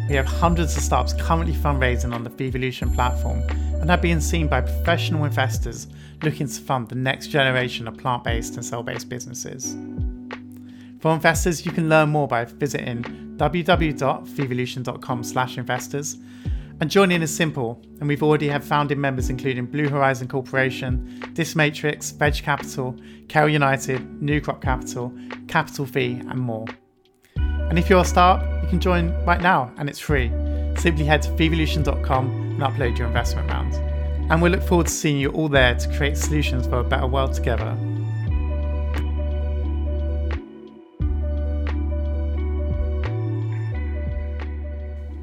A: We have hundreds of startups currently fundraising on the Vevolution platform and are being seen by professional investors looking to fund the next generation of plant based and cell based businesses. For investors, you can learn more by visiting www.vevolution.com/investors. And joining is simple, and we've already had founding members including Blue Horizon Corporation, Dismatrix, Veg Capital, Cal United, New Crop Capital, Capital Fee, and more. And if you're a startup, you can join right now, and it's free. Simply head to vevolution.com and upload your investment round. And we look forward to seeing you all there to create solutions for a better world together.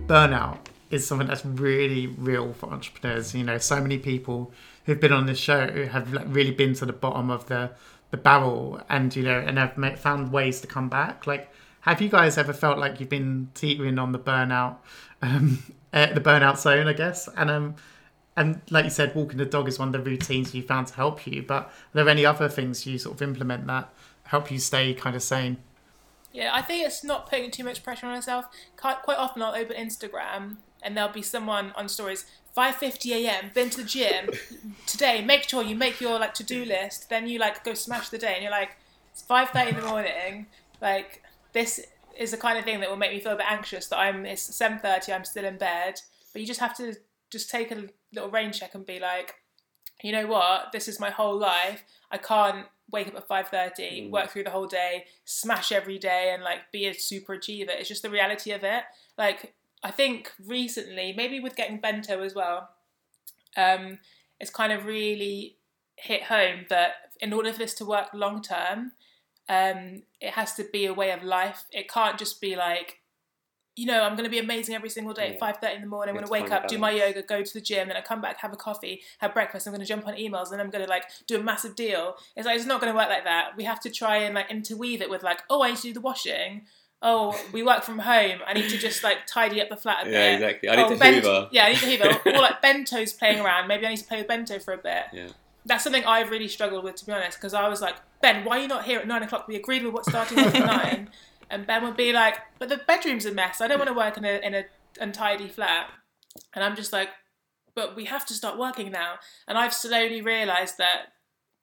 A: burnout is something that's really real for entrepreneurs. You know, so many people who've been on this show have like really been to the bottom of the the barrel, and you know, and have ma- found ways to come back. Like, have you guys ever felt like you've been teetering on the burnout, um, uh, the burnout zone, I guess? And um, and like you said, walking the dog is one of the routines you found to help you. But are there any other things you sort of implement that help you stay kind of sane?
B: Yeah, I think it's not putting too much pressure on yourself. Quite often, I'll open Instagram and there'll be someone on stories. 5:50 a.m. Been to the gym today. Make sure you make your like to-do list. Then you like go smash the day, and you're like, it's 5:30 in the morning. Like this is the kind of thing that will make me feel a bit anxious. That I'm it's 7:30. I'm still in bed. But you just have to just take a little rain check and be like, you know what? This is my whole life. I can't wake up at 5.30 mm. work through the whole day smash every day and like be a super achiever it's just the reality of it like i think recently maybe with getting bento as well um it's kind of really hit home that in order for this to work long term um it has to be a way of life it can't just be like you know, I'm going to be amazing every single day at
C: Yeah.
B: five thirty in the morning. I'm going to wake up,
C: a
B: do my yoga, go to the gym, then I come back, have a coffee, have breakfast. I'm going to jump on emails, and I'm going to like do a massive deal. It's like it's not going to work like that. We have to try and like interweave it with like, oh, I need to do the washing. Oh, we work from home. I need to just like tidy up the flat a
C: Yeah,
B: bit.
C: exactly. I need
B: Oh,
C: to
B: bent-
C: hoover.
B: Yeah, I need to hoover. or like bento's playing around. Maybe I need to play with bento for a bit.
C: Yeah.
B: That's something I've really struggled with, to be honest, because I was like, Ben, why are you not here at nine o'clock? We agreed with what's starting at nine. And Ben would be like, but the bedroom's a mess. I don't want to work in a in a untidy flat. And I'm just like, but we have to start working now. And I've slowly realised that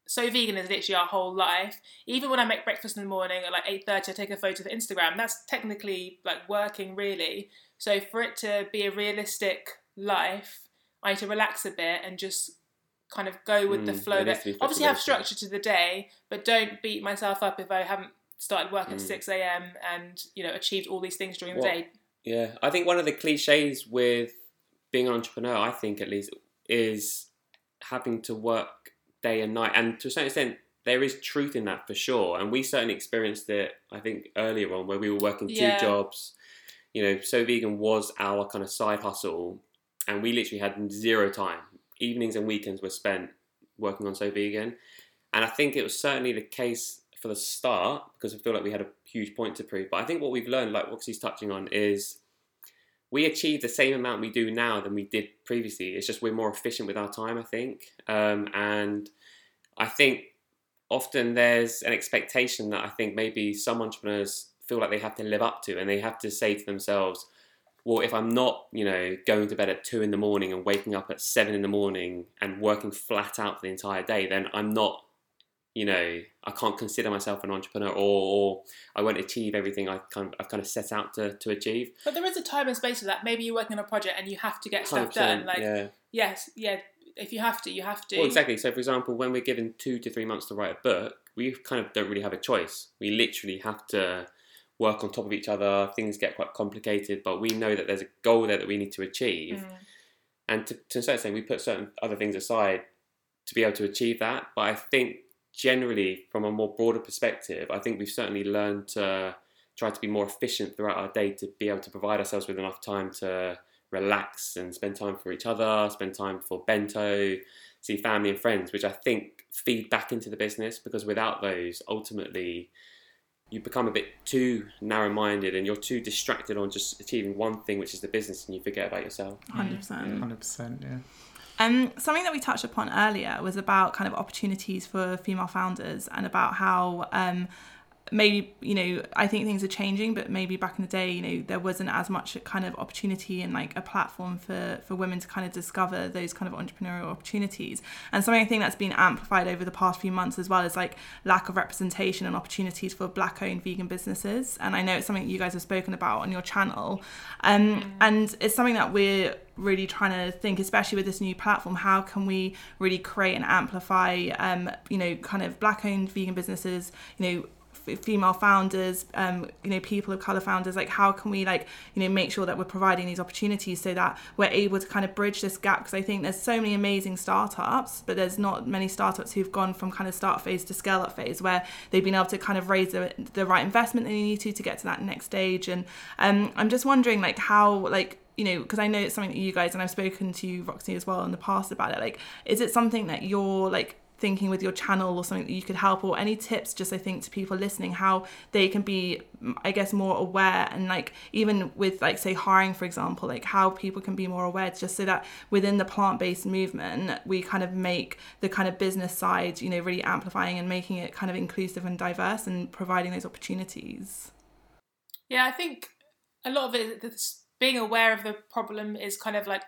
B: so vegan is literally our whole life. Even when I make breakfast in the morning at like eight thirty, I take a photo for Instagram. That's technically like working really. So for it to be a realistic life, I need to relax a bit and just kind of go with the
C: Mm,
B: flow.
C: there
B: That obviously have structure to the day, but don't beat myself up if I haven't started work at
C: Mm.
B: six a.m. and you know achieved all these things during the day.
C: Yeah, I think one of the cliches with being an entrepreneur, I think at least, is having to work day and night. And to a certain extent, there is truth in that for sure. And we certainly experienced it, I think, earlier on where we were working two
B: Yeah.
C: jobs. You know, So Vegan was our kind of side hustle, and we literally had zero time. Evenings and weekends were spent working on So Vegan. And I think it was certainly the case for the start because I feel like we had a huge point to prove. But I think what we've learned, like Roxy's touching on, is we achieve the same amount we do now than we did previously. It's just we're more efficient with our time, I think. Um, and I think often there's an expectation that I think maybe some entrepreneurs feel like they have to live up to, and they have to say to themselves, well, if I'm not, you know, going to bed at two in the morning and waking up at seven in the morning and working flat out for the entire day, then I'm not, you know, I can't consider myself an entrepreneur, or, or I won't achieve everything I kind of, I've kind of set out to, to achieve.
B: But there is a time and space for that. Maybe you're working on a project and you have to get stuff done. Like
C: yeah.
B: yes, yeah. If you have to, you have to.
C: Well, exactly. So, for example, when we're given two to three months to write a book, we kind of don't really have a choice. We literally have to work on top of each other. Things get quite complicated, but we know that there's a goal there that we need to achieve.
B: Mm.
C: And to, to a certain extent, we put certain other things aside to be able to achieve that. But I think generally, from a more broader perspective, I think we've certainly learned to try to be more efficient throughout our day to be able to provide ourselves with enough time to relax and spend time for each other, spend time for bento, see family and friends, which I think feed back into the business because without those, ultimately, you become a bit too narrow minded and you're too distracted on just achieving one thing, which is the business, and you forget about yourself.
D: 100%.
A: Hundred percent, yeah.
D: Um, something that we touched upon earlier was about kind of opportunities for female founders and about how um, maybe you know I think things are changing, but maybe back in the day, you know, there wasn't as much kind of opportunity and like a platform for for women to kind of discover those kind of entrepreneurial opportunities. And something I think that's been amplified over the past few months as well is like lack of representation and opportunities for black-owned vegan businesses. And I know it's something you guys have spoken about on your channel, um, and it's something that we're really trying to think, especially with this new platform, how can we really create and amplify, um, you know, kind of black-owned vegan businesses, you know, female founders, um, you know, people of color founders. Like, how can we like, you know, make sure that we're providing these opportunities so that we're able to kind of bridge this gap? Because I think there's so many amazing startups, but there's not many startups who've gone from kind of start phase to scale up phase where they've been able to kind of raise the, the right investment they need to to get to that next stage. And um, I'm just wondering, like, how like you know, because I know it's something that you guys and I've spoken to Roxy as well in the past about it. Like, is it something that you're like thinking with your channel or something that you could help, or any tips? Just I think to people listening, how they can be, I guess, more aware and like even with like say hiring, for example, like how people can be more aware, just so that within the plant-based movement, we kind of make the kind of business side, you know, really amplifying and making it kind of inclusive and diverse and providing those opportunities.
B: Yeah, I think a lot of it, being aware of the problem is kind of like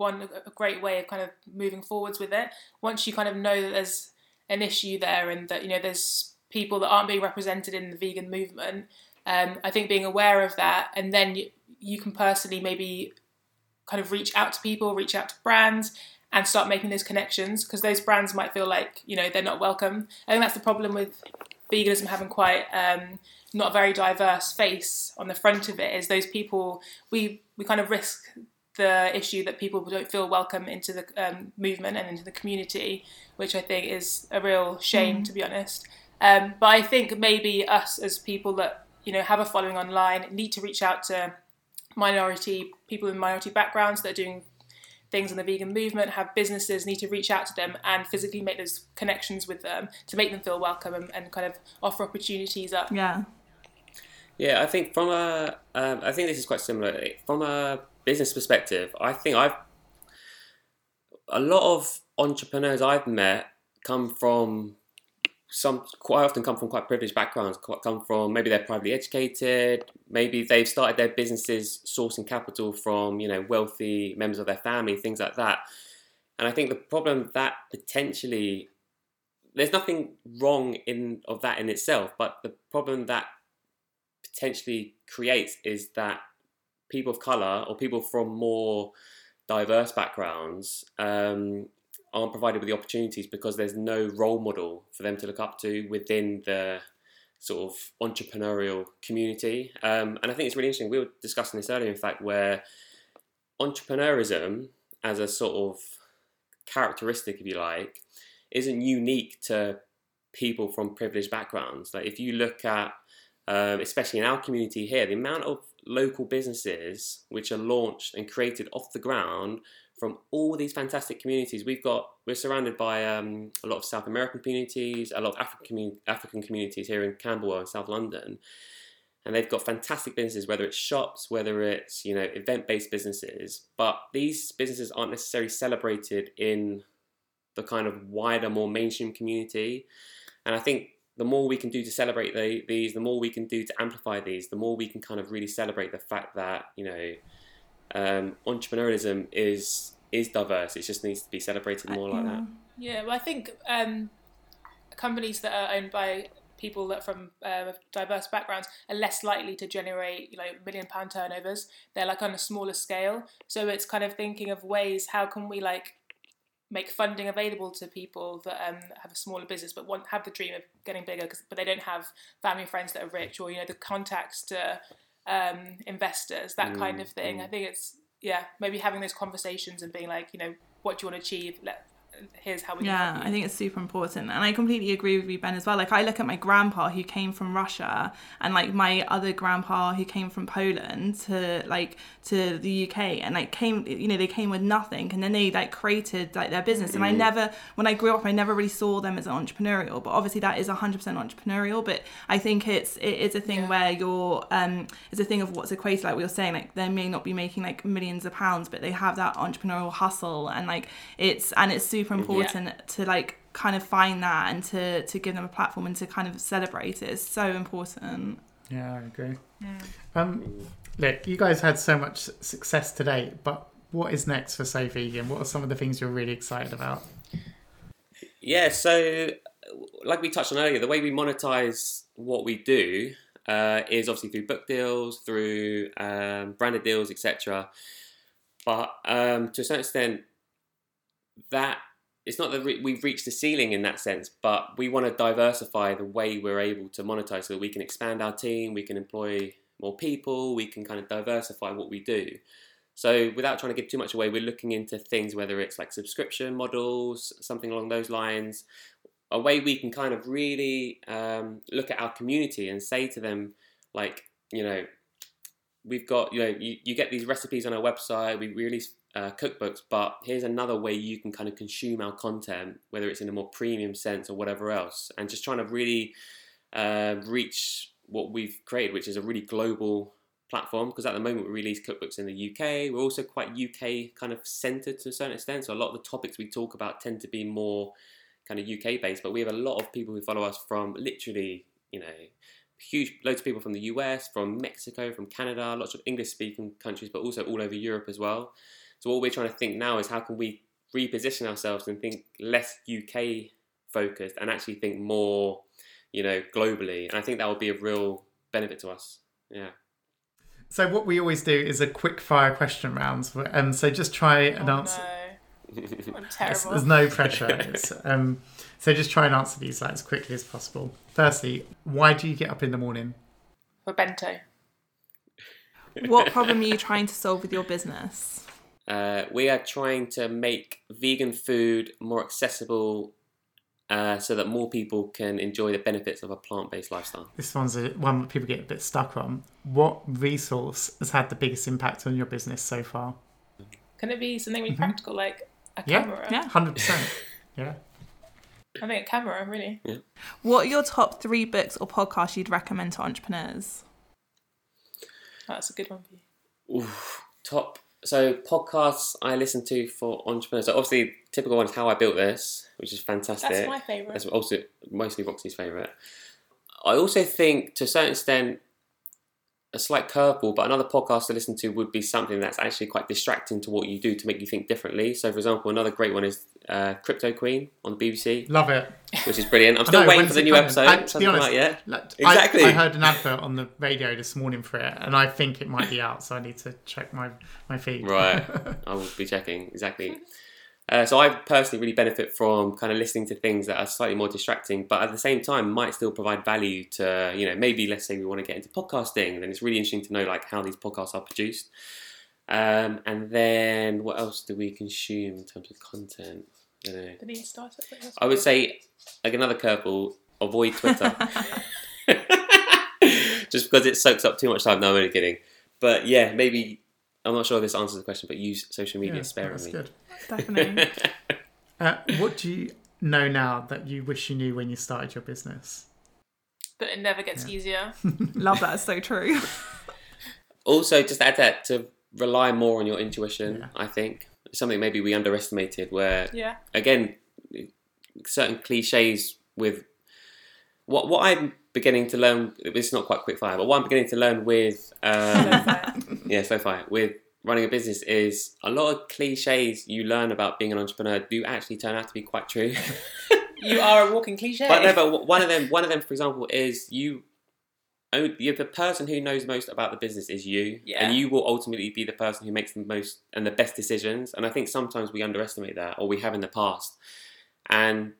B: one a great way of kind of moving forwards with it. Once you kind of know that there's an issue there and that you know there's people that aren't being represented in the vegan movement, um, I think being aware of that and then you, you can personally maybe kind of reach out to people, reach out to brands, and start making those connections because those brands might feel like you know they're not welcome. I think that's the problem with veganism having quite um, not a very diverse face on the front of it. Is those people we we kind of risk the issue that people don't feel welcome into the um, movement and into the community, which I think is a real shame to be honest. Um, but I think maybe us as people that you know have a following online need to reach out to minority people in minority backgrounds that are doing things in the vegan movement, have businesses need to reach out to them and physically make those connections with them to make them feel welcome and, and kind of offer opportunities up.
D: Yeah.
C: Yeah, I think from a, um, I think this is quite similar. From a business perspective, I think I've, a lot of entrepreneurs I've met come from some quite often come from quite privileged backgrounds, come from maybe they're privately educated, maybe they've started their businesses sourcing capital from you know wealthy members of their family, things like that. And I think the problem that potentially there's nothing wrong in of that in itself, but the problem that potentially creates is that people of color or people from more diverse backgrounds um, aren't provided with the opportunities because there's no role model for them to look up to within the sort of entrepreneurial community. Um, and I think it's really interesting. We were discussing this earlier, in fact, where entrepreneurism as a sort of characteristic, if you like, isn't unique to people from privileged backgrounds. Like if you look at, um, especially in our community here, the amount of local businesses which are launched and created off the ground from all these fantastic communities. We've got we're surrounded by um, a lot of South American communities, a lot of African African communities here in Camberwell South London, and they've got fantastic businesses. Whether it's shops, whether it's you know event based businesses, but these businesses aren't necessarily celebrated in the kind of wider, more mainstream community. And I think the more we can do to celebrate the, these, the more we can do to amplify these, the more we can kind of really celebrate the fact that you know um, entrepreneurialism is is diverse. It just needs to be celebrated more like that.
B: Yeah, well, I think um, companies that are owned by people that from uh, diverse backgrounds are less likely to generate you know million pound turnovers. They're like on a smaller scale, so it's kind of thinking of ways how can we like make funding available to people that um, have a smaller business but want have the dream of getting bigger, but they don't have family and friends that are rich or you know the contacts to um, investors, that mm, kind of thing. Mm. I think it's yeah, maybe having those conversations and being like, you know, what do you want to achieve? Let here's how we
D: yeah i think it's super important and i completely agree with you ben as well like i look at my grandpa who came from russia and like my other grandpa who came from poland to like to the uk and like came you know they came with nothing and then they like created like their business and i mm. never when i grew up i never really saw them as an entrepreneurial but obviously that is 100% entrepreneurial but i think it's it is a thing yeah. where you're um it's a thing of what's equated like we were saying like they may not be making like millions of pounds but they have that entrepreneurial hustle and like it's and it's super super important yeah. to like kind of find that and to to give them a platform and to kind of celebrate it is so important.
A: Yeah, I agree. Yeah. Um, look, you guys had so much success today, but what is next for So Vegan? What are some of the things you're really excited about?
C: Yeah, so like we touched on earlier, the way we monetize what we do uh, is obviously through book deals, through um, branded deals, etc. But um, to a certain extent, that it's not that we've reached the ceiling in that sense, but we want to diversify the way we're able to monetize so that we can expand our team, we can employ more people, we can kind of diversify what we do. So, without trying to give too much away, we're looking into things whether it's like subscription models, something along those lines, a way we can kind of really um, look at our community and say to them, like, you know, we've got, you know, you, you get these recipes on our website, we release uh, cookbooks, but here's another way you can kind of consume our content, whether it's in a more premium sense or whatever else, and just trying to really uh, reach what we've created, which is a really global platform. Because at the moment we release cookbooks in the UK, we're also quite UK kind of centered to a certain extent. So a lot of the topics we talk about tend to be more kind of UK based, but we have a lot of people who follow us from literally, you know, huge loads of people from the US, from Mexico, from Canada, lots of English speaking countries, but also all over Europe as well. So what we're trying to think now is how can we reposition ourselves and think less UK focused and actually think more, you know, globally. And I think that would be a real benefit to us. Yeah.
A: So what we always do is a quick fire question rounds, and so just try and
B: oh,
A: answer.
B: No. I'm terrible.
A: There's no pressure. um, so just try and answer these like, as quickly as possible. Firstly, why do you get up in the morning?
B: For bento.
D: What problem are you trying to solve with your business?
C: Uh, we are trying to make vegan food more accessible uh, so that more people can enjoy the benefits of a plant-based lifestyle.
A: This one's a, one that people get a bit stuck on. What resource has had the biggest impact on your business so far?
B: Can it be something really mm-hmm. practical, like a yeah. camera?
A: Yeah, hundred percent. Yeah.
B: I think a camera, really.
C: Yeah.
D: What are your top three books or podcasts you'd recommend to entrepreneurs?
B: Oh, that's a good one for you.
C: Oof, top so podcasts I listen to for entrepreneurs. So obviously, typical one is How I Built This, which is fantastic.
B: That's my favourite.
C: That's also mostly Roxy's favourite. I also think, to a certain extent, a slight curveball, but another podcast to listen to would be something that's actually quite distracting to what you do to make you think differently. So, for example, another great one is uh, Crypto Queen on the BBC,
A: Love it.
C: which is brilliant. I'm still
A: know,
C: waiting for the new
A: coming?
C: episode.
A: I- to be honest, like,
C: Exactly.
A: I, I heard an advert on the radio this morning for it, and I think it might be out, so I need to check my, my feed.
C: Right. I will be checking exactly. Uh, so I personally really benefit from kind of listening to things that are slightly more distracting, but at the same time might still provide value to you know maybe let's say we want to get into podcasting, then it's really interesting to know like how these podcasts are produced. Um, and then what else do we consume in terms of content? I don't know.
B: The startup.
C: I would say like another curveball: avoid Twitter, just because it soaks up too much time. No, I'm only kidding. But yeah, maybe I'm not sure this answers the question, but use social media
A: Yeah,
C: sparingly.
A: that's good.
D: Definitely.
A: Uh, what do you know now that you wish you knew when you started your business?
B: But it never gets easier.
D: Love that. It's so true.
C: also, just add that to rely more on your intuition.
A: Yeah.
C: I think something maybe we underestimated. Where
B: Yeah.
C: again, certain cliches with what what I'm beginning to learn. It's not quite quick fire, but what I'm beginning to learn with um, yeah, so far with running a business is a lot of cliches you learn about being an entrepreneur do actually turn out to be quite true.
B: you are a walking cliche.
C: but no, but one of them, one of them, for example, is you. oh, you're the person who knows most about the business is you,
B: Yeah.
C: and you will ultimately be the person who makes the most and the best decisions. And I think sometimes we underestimate that, or we have in the past. And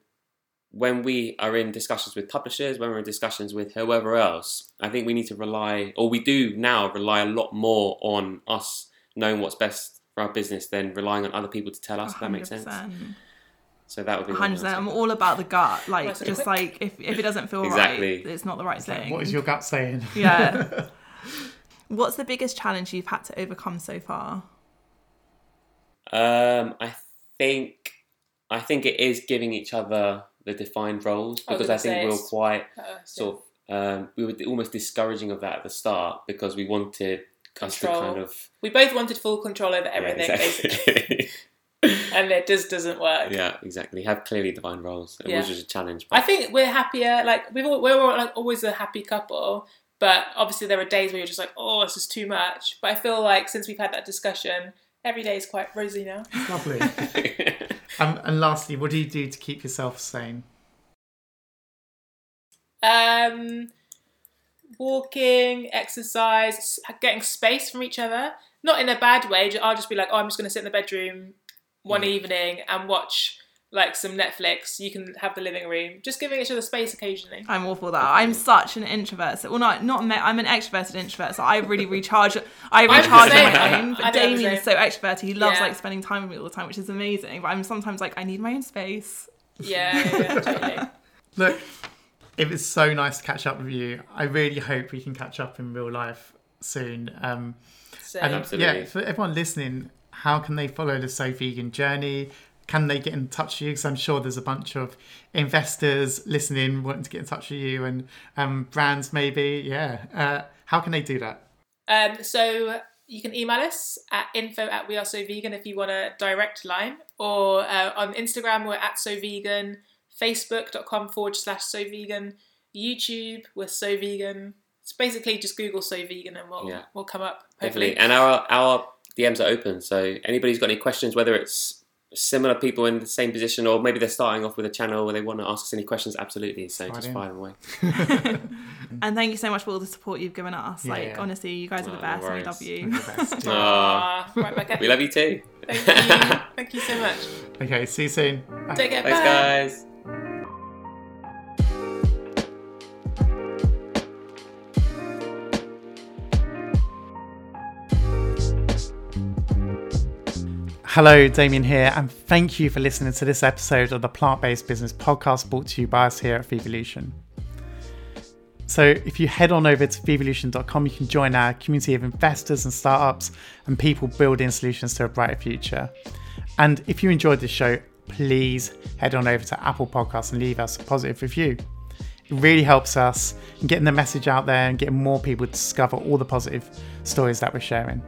C: when we are in discussions with publishers, when we're in discussions with whoever else, I think we need to rely, or we do now rely a lot more on us knowing what's best for our business than relying on other people to tell us. If that makes sense. So that would be.
D: hundred percent.
C: answer.
D: I'm all about the gut. Like
B: Nice
D: just
B: quick.
D: like if, if it doesn't feel
C: Exactly.
D: right, it's not the right thing.
A: What is your gut saying?
D: Yeah. What's the biggest challenge you've had to overcome so far?
C: Um, I think I think it is giving each other the defined roles because I
B: gonna
C: think we were quite
B: Uh,
C: sort of um, we were almost discouraging of that at the start because we wanted us to
B: Control.
C: kind of
B: we both wanted full control over
C: yeah,
B: everything,
C: exactly.
B: basically, and it just doesn't work.
C: yeah, exactly. Have clearly defined roles,
B: Yeah.
C: was just a challenge.
B: I think we're happier. Like we've all, we're all, like always a happy couple, but obviously there are days where you're just like, oh, this is too much. But I feel like since we've had that discussion, every day is quite rosy now.
A: Lovely. Um, and lastly, what do you do to keep yourself sane?
B: Um, walking, exercise, getting space from each other. Not in a bad way. I'll just be like, oh, I'm just going to sit in the bedroom one
C: Mm.
B: evening and watch like some Netflix. You can have the living room. Just giving each other space occasionally.
D: I'm all for that. I'm such an introvert. So, well, not not me, I'm an extroverted introvert. So I really recharge. I recharge on
B: same.
D: my own. But
B: know
D: Damien is so
B: same.
D: extroverted. He loves
B: Yeah.
D: like spending time with me all the time, which is amazing. But I'm sometimes like, I need my own space.
B: Yeah, yeah, yeah totally.
A: Look, it was so nice to catch up with you. I really hope we can catch up in real life soon. Um,
B: So,
A: and
C: Absolutely.
A: yeah, for everyone listening, how can they follow the So Vegan journey? Can they get in touch with you? Because I'm sure there's a bunch of investors listening wanting to get in touch with you and um, brands maybe. Yeah. Uh, how can they do that?
B: Um, so you can email us at info at we are so vegan if you want a direct line, or uh, on Instagram we're at so vegan, facebook.com forward slash so vegan, YouTube we're so vegan. It's basically just Google so vegan and we'll
C: Yeah.
B: we'll come up.
C: Definitely.
B: Hopefully.
C: And our our DMs are open. So anybody who's got any questions, whether it's similar people in the same position or maybe they're starting off with a channel where they want to ask us any questions, absolutely. So
A: Right
C: just
A: in.
C: fire them away.
D: And thank you so much for all the support you've given us.
A: Yeah,
D: like honestly, you guys are the
C: Oh, no
D: best, and we love
A: You're the best, yeah.
C: Aw.
B: Aw, right back at
C: we love you too.
B: Thank you. Thank you so much.
A: okay, see you soon. Bye.
B: Take care.
C: Thanks,
B: Bye.
C: guys.
A: Hello, Damien here, and thank you for listening to this episode of the Plant Based Business Podcast brought to you by us here at Vevolution. So, if you head on over to vevolution.com, you can join our community of investors and startups and people building solutions to a brighter future. And if you enjoyed this show, please head on over to Apple Podcasts and leave us a positive review. It really helps us in getting the message out there and getting more people to discover all the positive stories that we're sharing.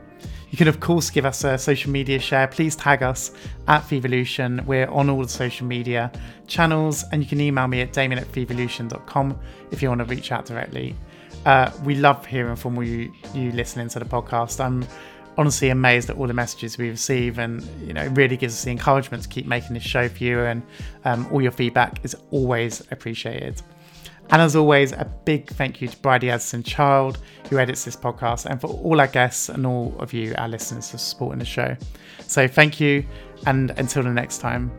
A: You can, of course, give us a social media share. Please tag us at Vevolution. We're on all the social media channels, and you can email me at damien at vevolution.com if you want to reach out directly. Uh, we love hearing from you, you listening to the podcast. I'm honestly amazed at all the messages we receive, and you know, it really gives us the encouragement to keep making this show for you. And um, all your feedback is always appreciated. And as always, a big thank you to Bridey Addison-Child, who edits this podcast, and for all our guests and all of you, our listeners, for supporting the show. So thank you, and until the next time,